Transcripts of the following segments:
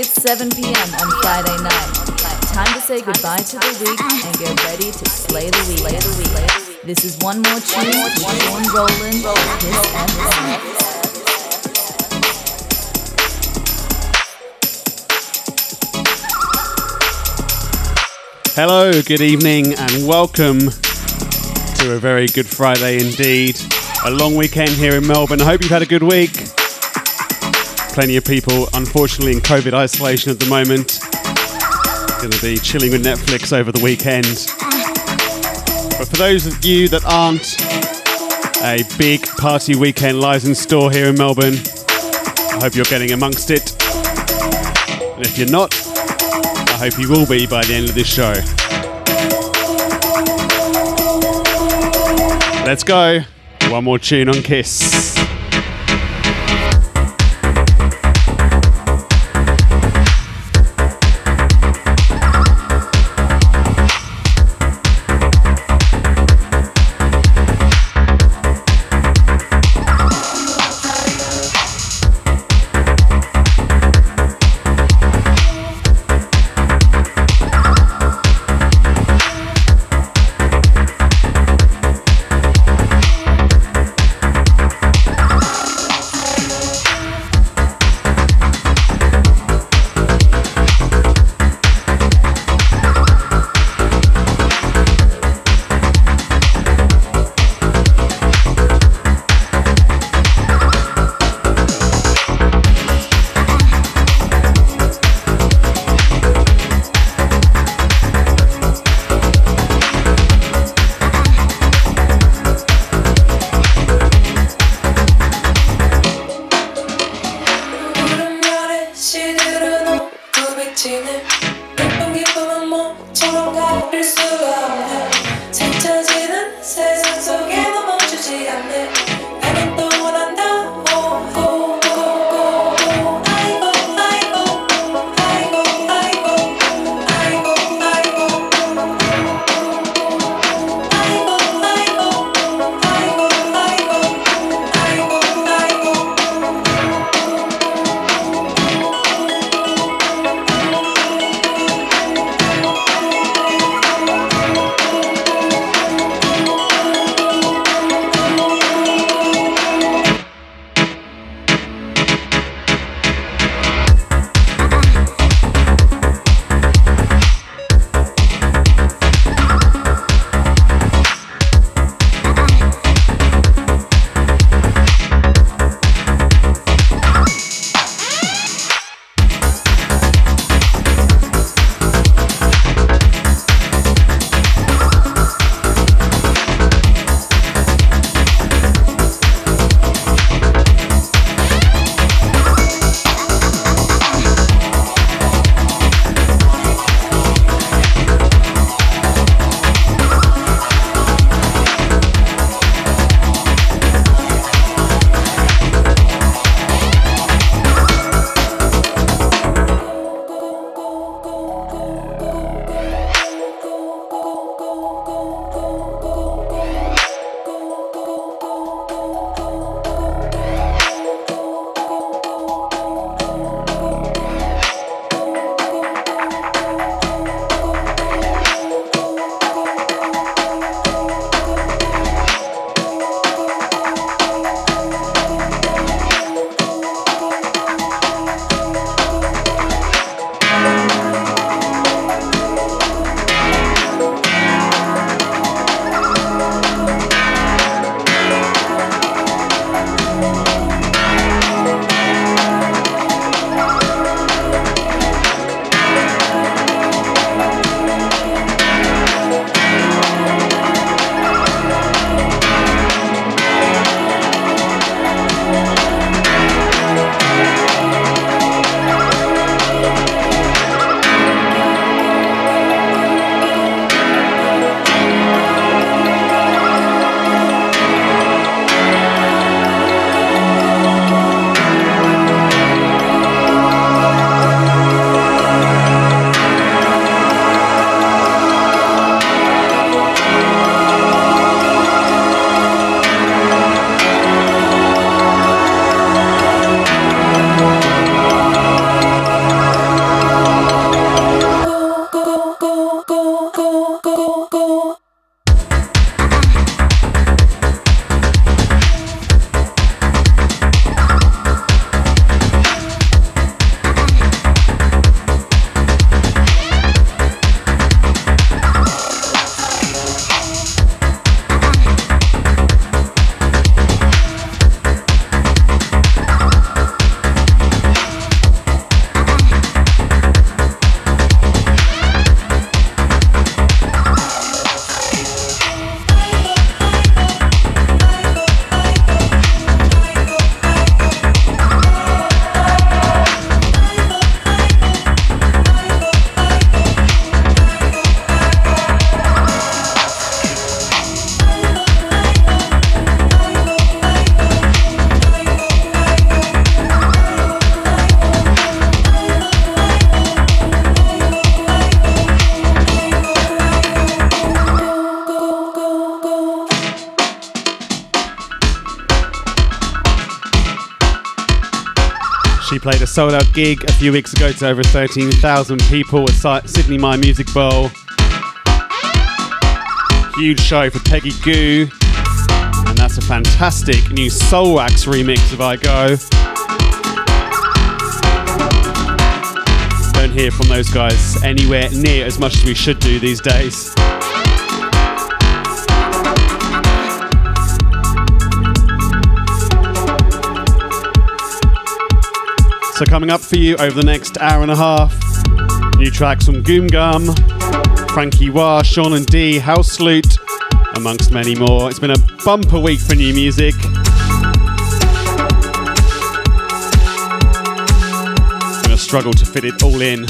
It's 7 p.m. on Friday night. Time to say goodbye to the week and get ready to slay the week. This is one more tune with Shaun Rowland, Kiss FM. Hello, good evening, and welcome to a very good Friday indeed. A long weekend here in Melbourne. I hope you've had a good week. Plenty of people, unfortunately, in COVID isolation at the moment. Going to be chilling with Netflix over the weekend. But for those of you that aren't, a big party weekend lies in store here in Melbourne. I hope you're getting amongst it. And if you're not, I hope you will be by the end of this show. Let's go. One more tune on Kiss. Sold out gig a few weeks ago to over 13,000 people at Sidney Myer Music Bowl. Huge show for Peggy Gou. And that's a fantastic new Soulwax remix of I Go. Don't hear from those guys anywhere near as much as we should do these days. So, coming up for you over the next hour and a half, new tracks from Goom Gum, Frankie Wah, Sean and D, House Loot, amongst many more. It's been a bumper week for new music. Going to struggle to fit it all in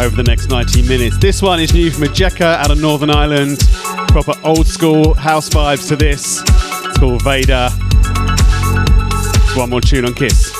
over the next 90 minutes. This one is new from Ejeca out of Northern Ireland. Proper old school house vibes to this. It's called Vader. One more tune on Kiss.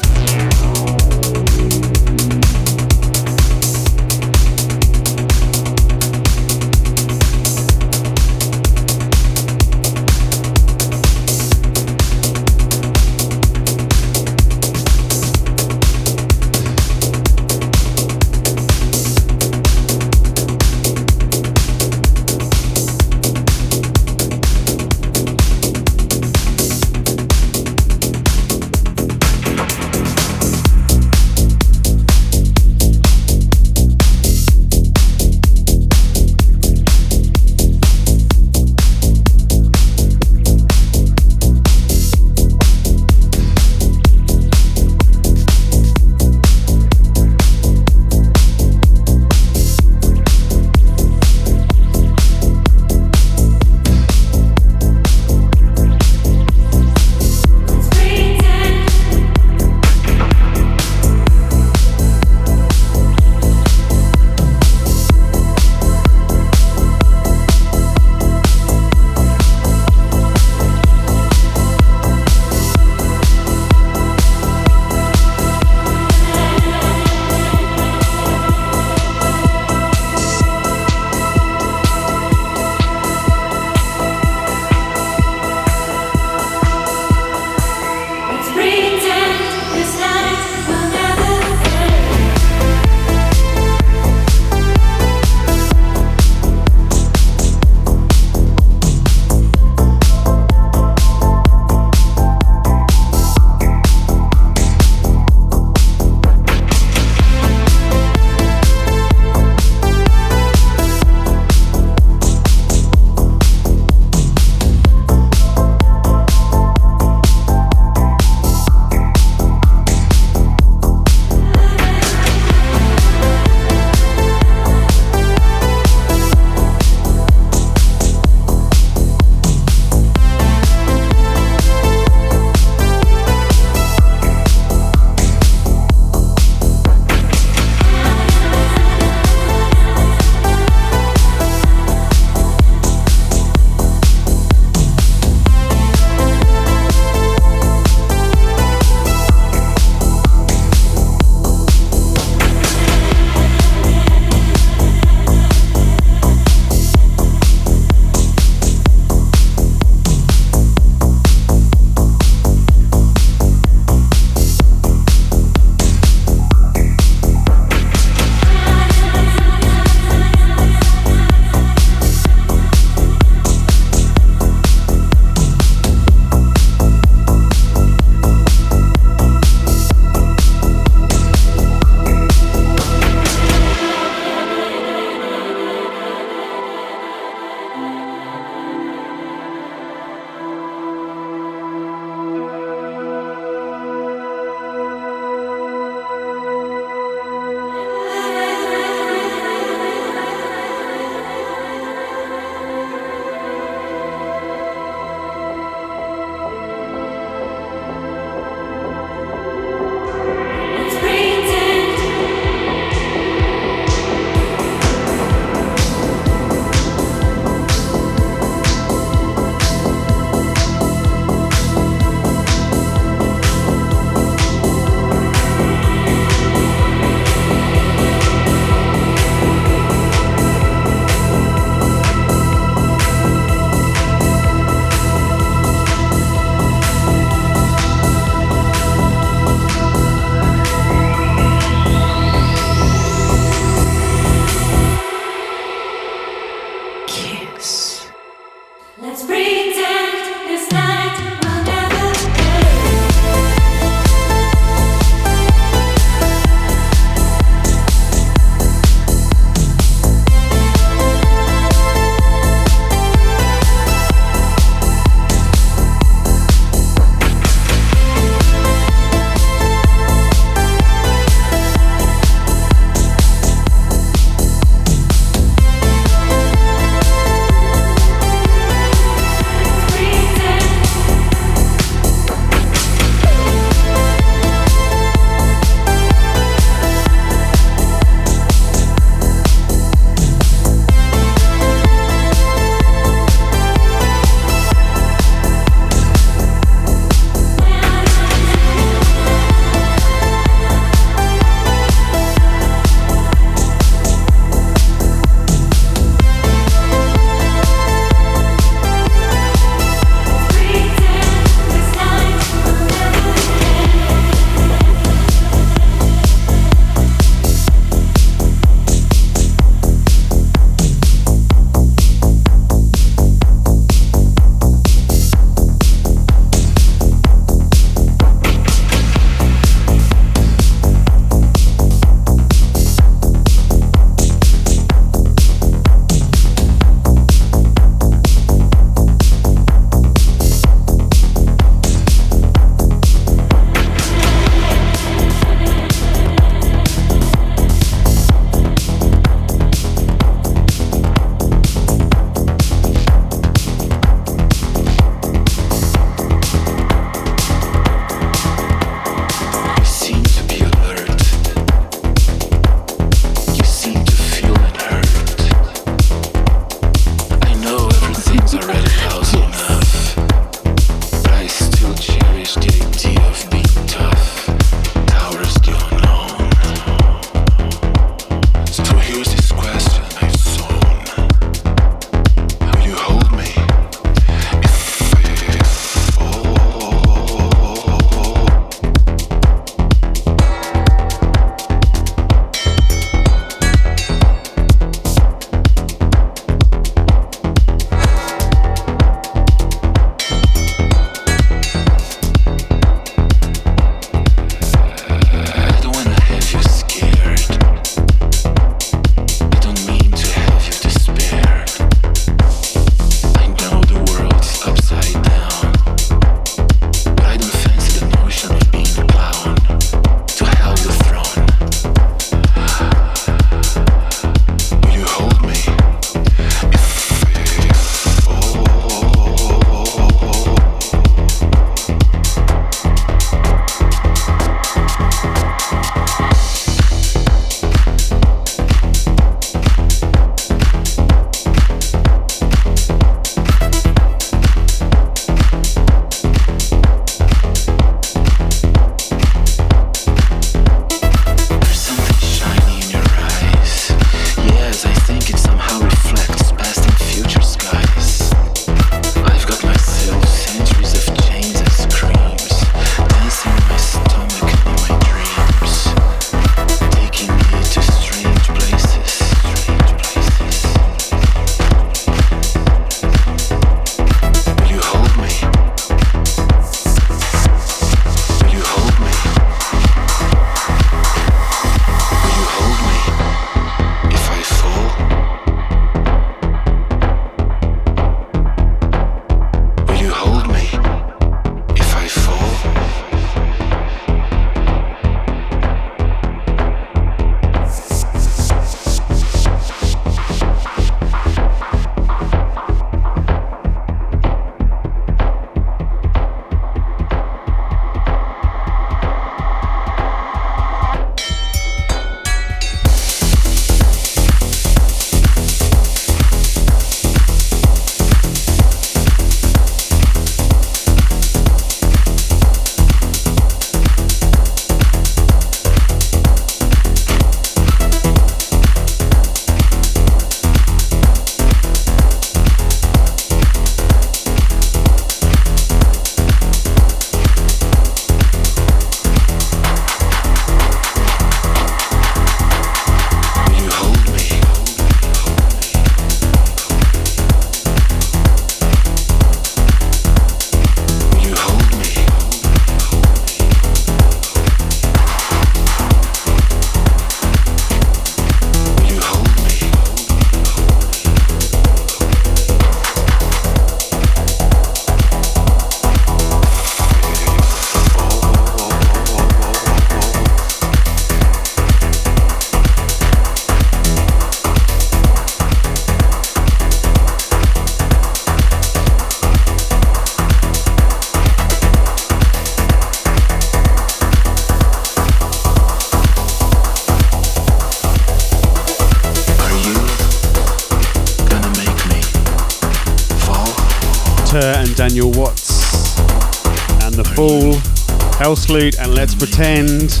Hellslute and Let's Pretend,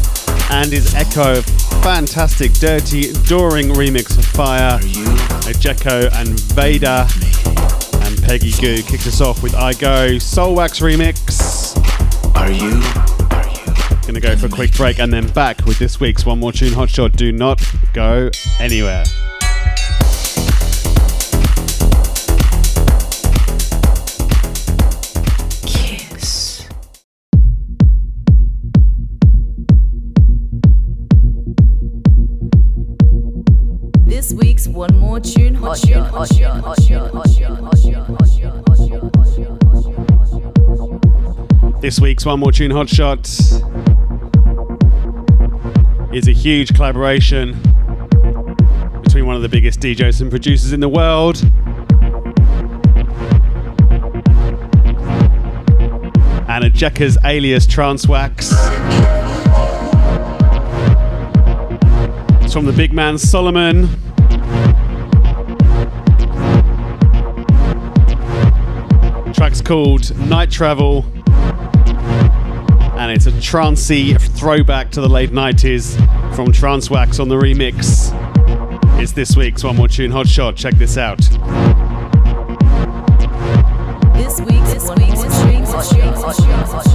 and his Echo, fantastic, dirty, Doring remix of Fire, Ejeca uh, and Vader, and Peggy Gou kicked us off with I Go, Soulwax remix. Are you? Are you? Gonna go for a quick break and then back with this week's One More Tune Hotshot. Do not go anywhere. One More Tune Hotshot is a huge collaboration between one of the biggest DJs and producers in the world. And Ejeca's alias Transwax. It's from the big man Solomun. Track's called Night Travel and it's a trancey throwback to the late 90s from Transwax on the remix. It's this week's One More Tune Hot Shot. Check this out. This week's One More Tune Hot Shot.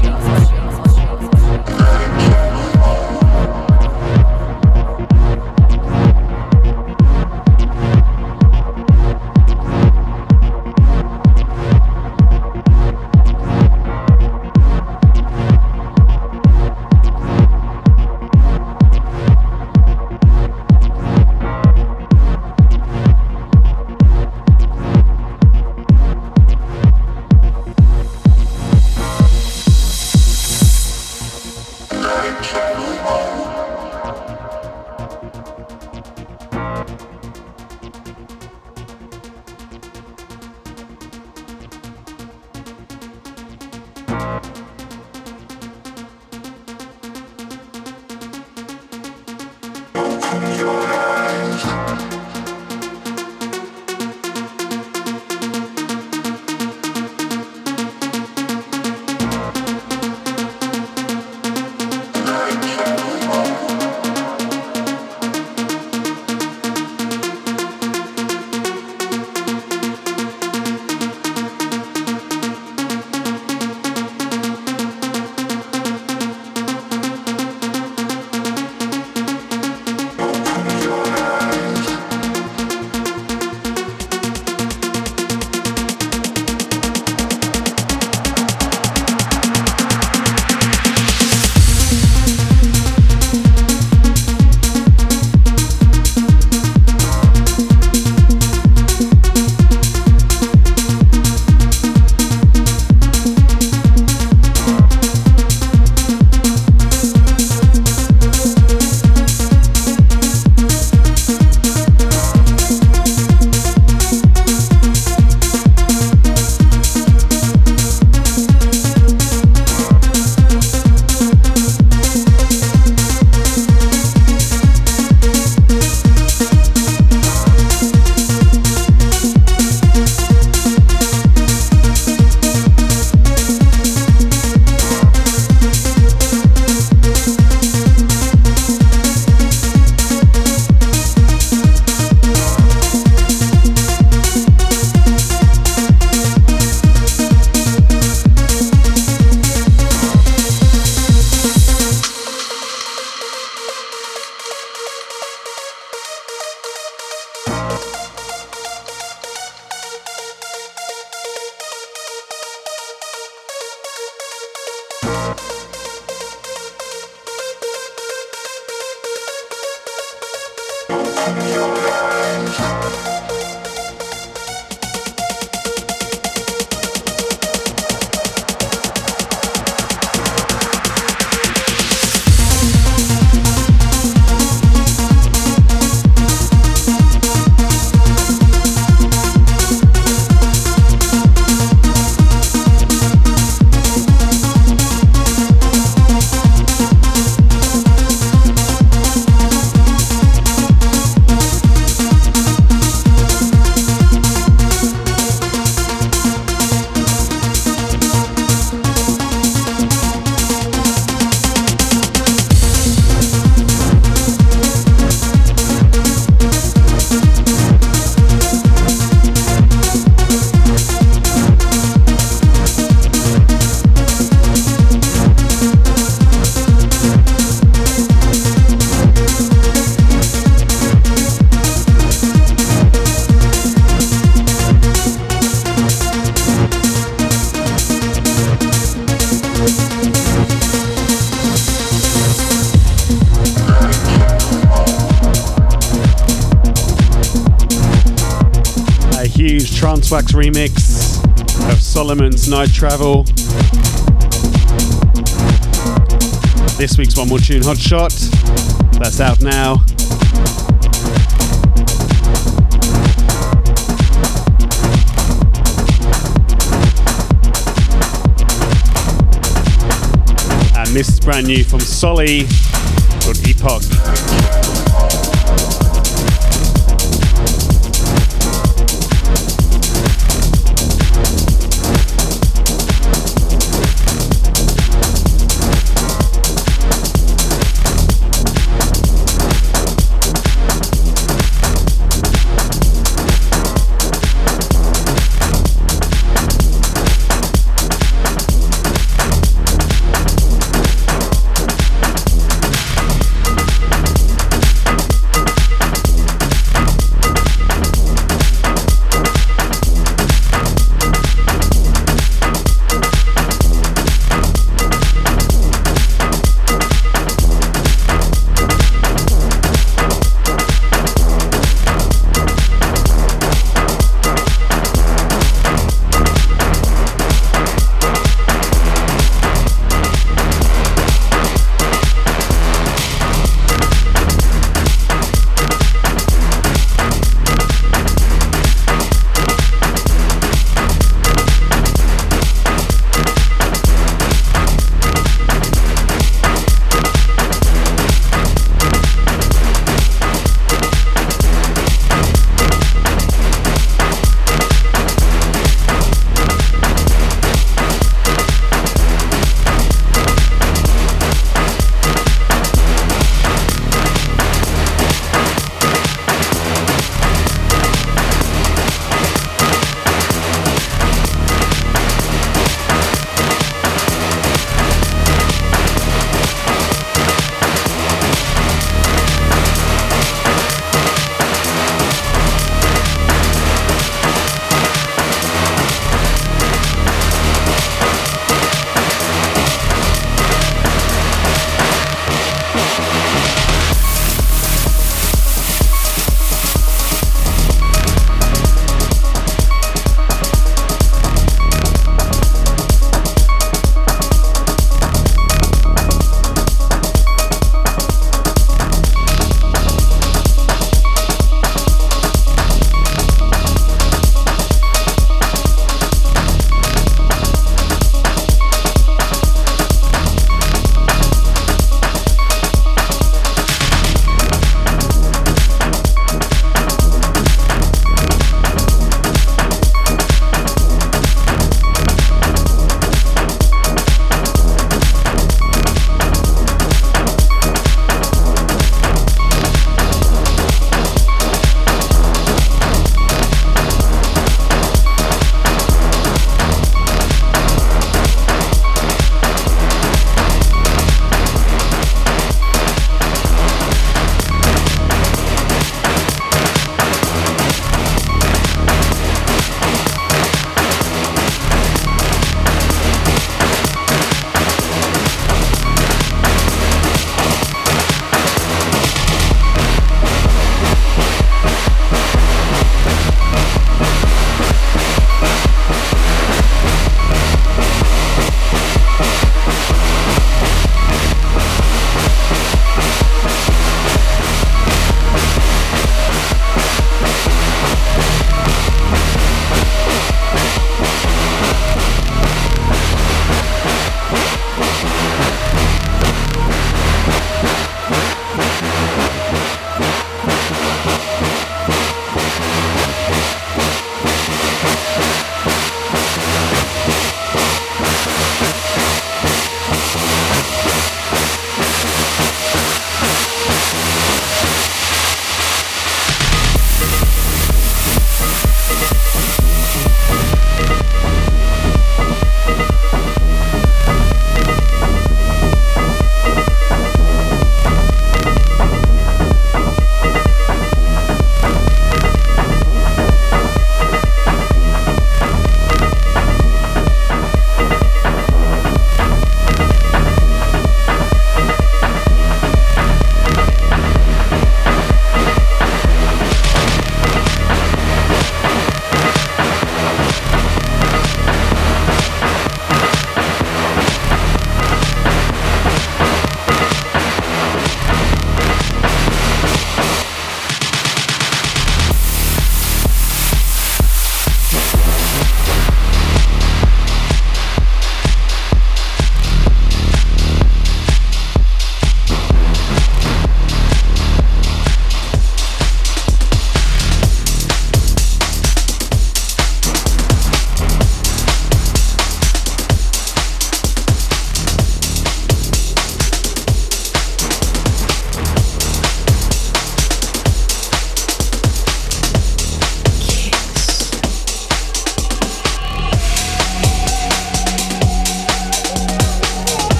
Remix of Solomun's Night Travel. This week's One More Tune Hot Shot. That's out now. And this is brand new from Solly called Epoch.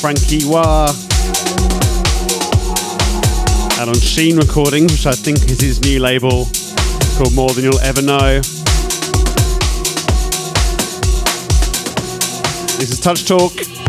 Frankie Wah. Out on Sheen Recordings, which I think is his new label called More Than You'll Ever Know. This is Touch Talk.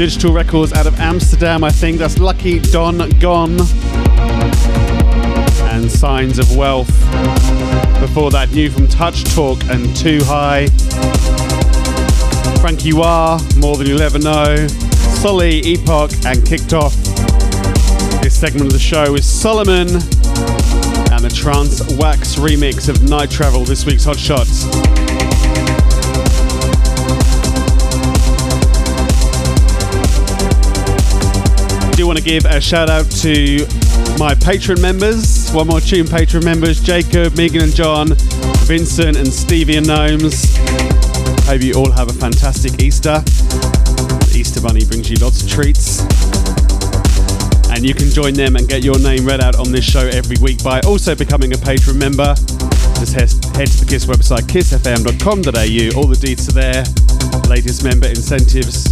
Digital records out of Amsterdam. I think that's Lucky Don Gone and Signs of Wealth. Before that, new from Touch Talk and Too High. Frankie Wah, More Than You'll Ever Know. Solly, Epoch, and Kicked Off. This segment of the show is Solomun and the Trance Wax remix of Night Travel, this week's Hot Shots. Want to give a shout out to my patron members. One more tune, patron members Jacob, Megan and John, Vincent and Stevie and Gnomes. Hope you all have a fantastic Easter. The Easter Bunny brings you lots of treats. And you can join them and get your name read out on this show every week by also becoming a patron member. Just head, to the KISS website, kissfm.com.au. All the deets are there. Latest member incentives,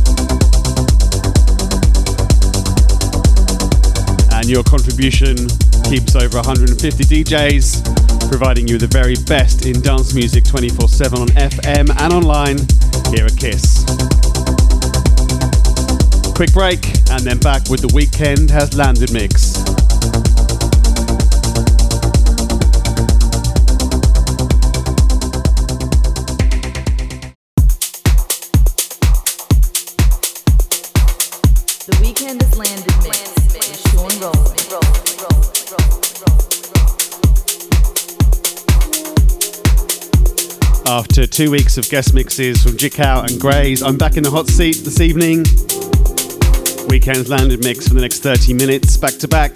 and your contribution keeps over 150 DJs, providing you the very best in dance music 24 7 on FM and online here at KISS. Quick break, and then back with the weekend has landed mix. After two weeks of guest mixes from Jikau and Grays, I'm back in the hot seat this evening. Weekend's landed mix for the next 30 minutes, back to back.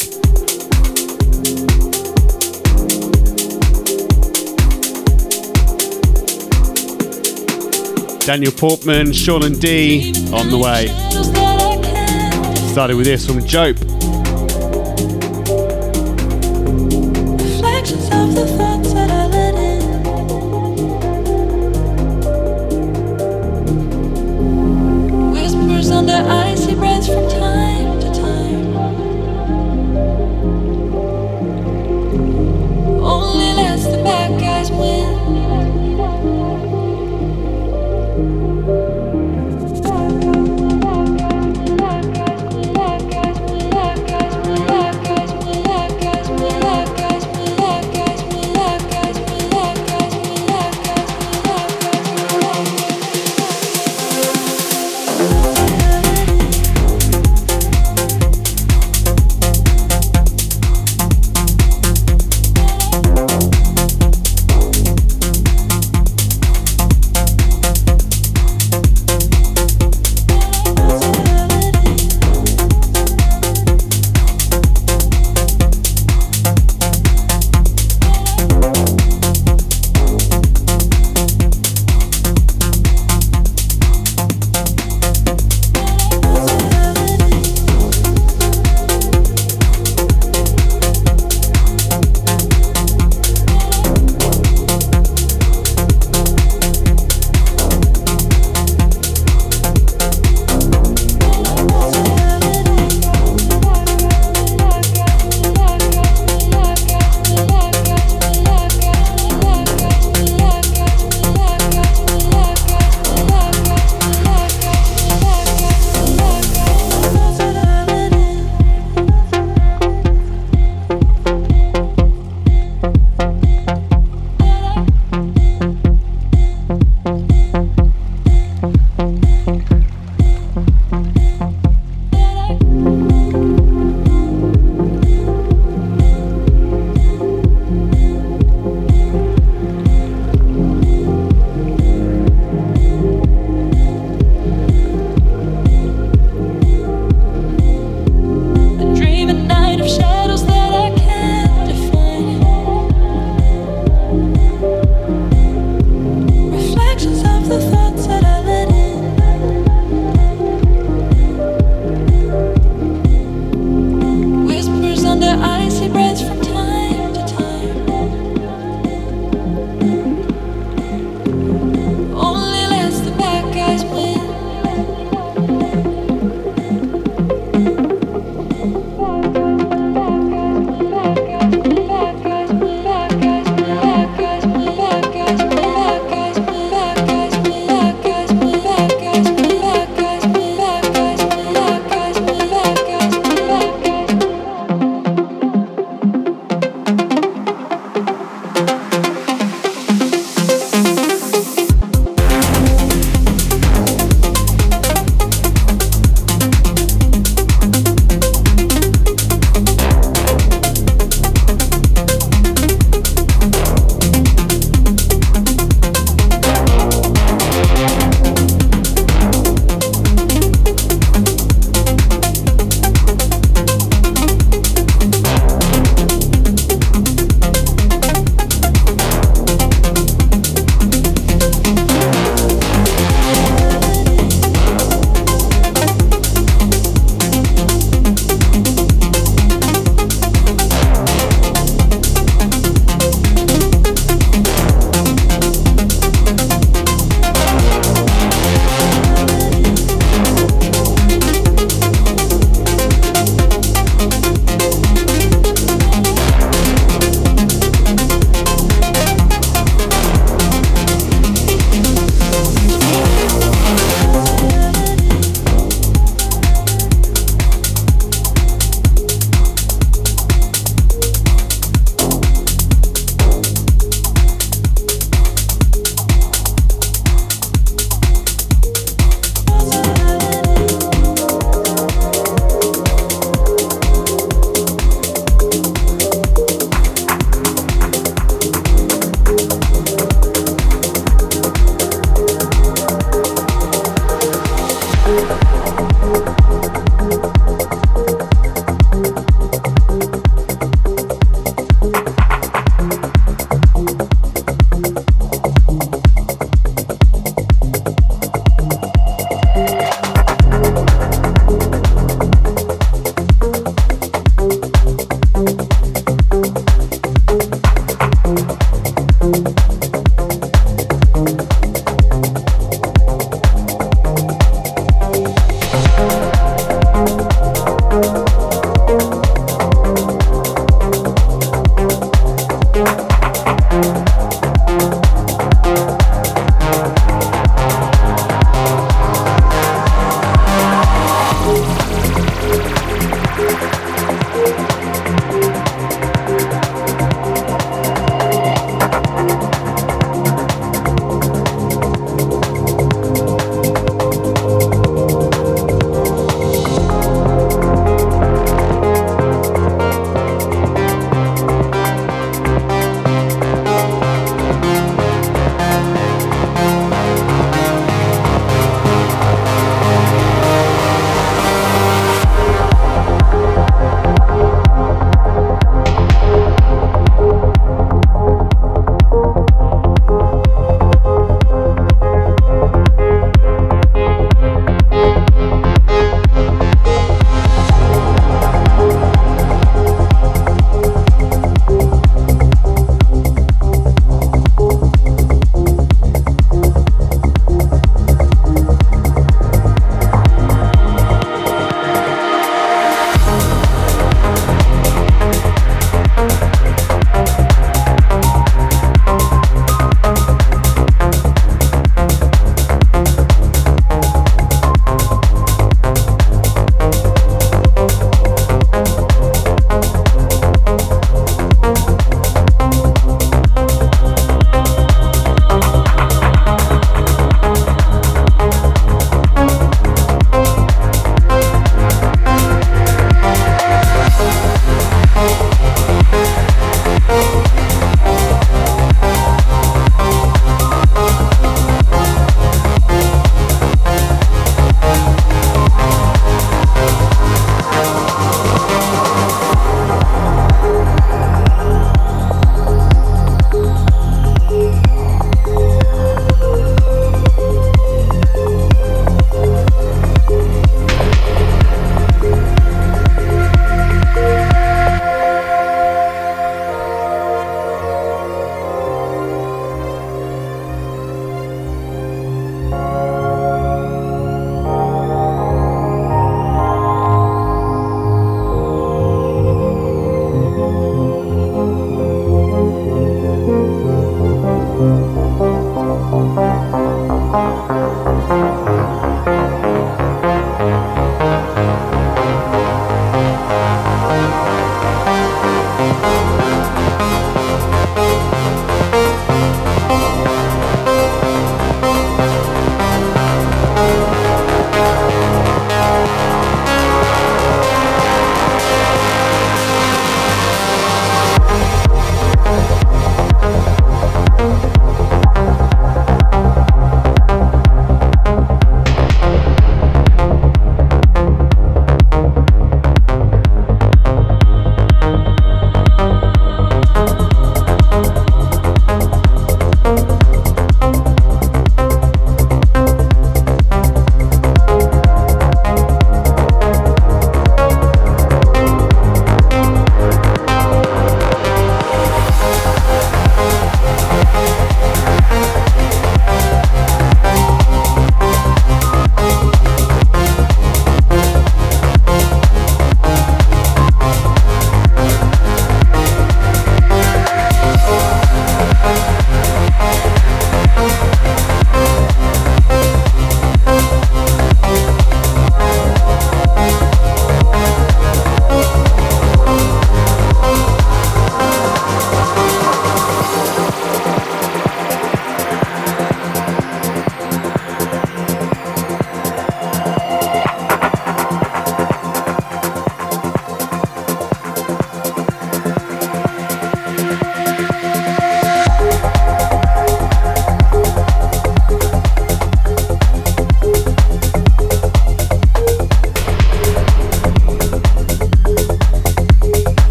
Daniel Portman, Sean and D on the way. Started with this from Jope.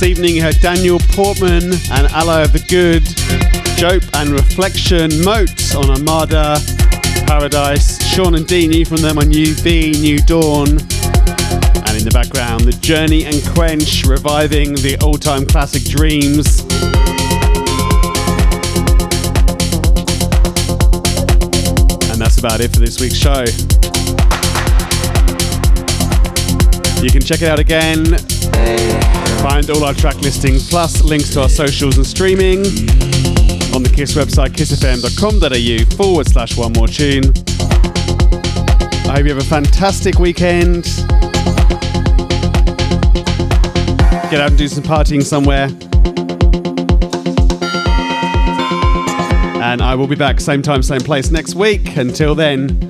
This evening, heard Daniel Portman and Ally of the Good, Jope and Reflection, Moat on Armada, Paradise, Sean and Dean, you from them on UV, New Dawn. And in the background, The Journey and Quench reviving the all time classic Dreams. And that's about it for this week's show. You can check it out again. Find all our track listings plus links to our socials and streaming on the KISS website, kissfm.com.au forward slash one more tune. I hope you have a fantastic weekend. Get out and do some partying somewhere. And I will be back same time, same place next week. Until then,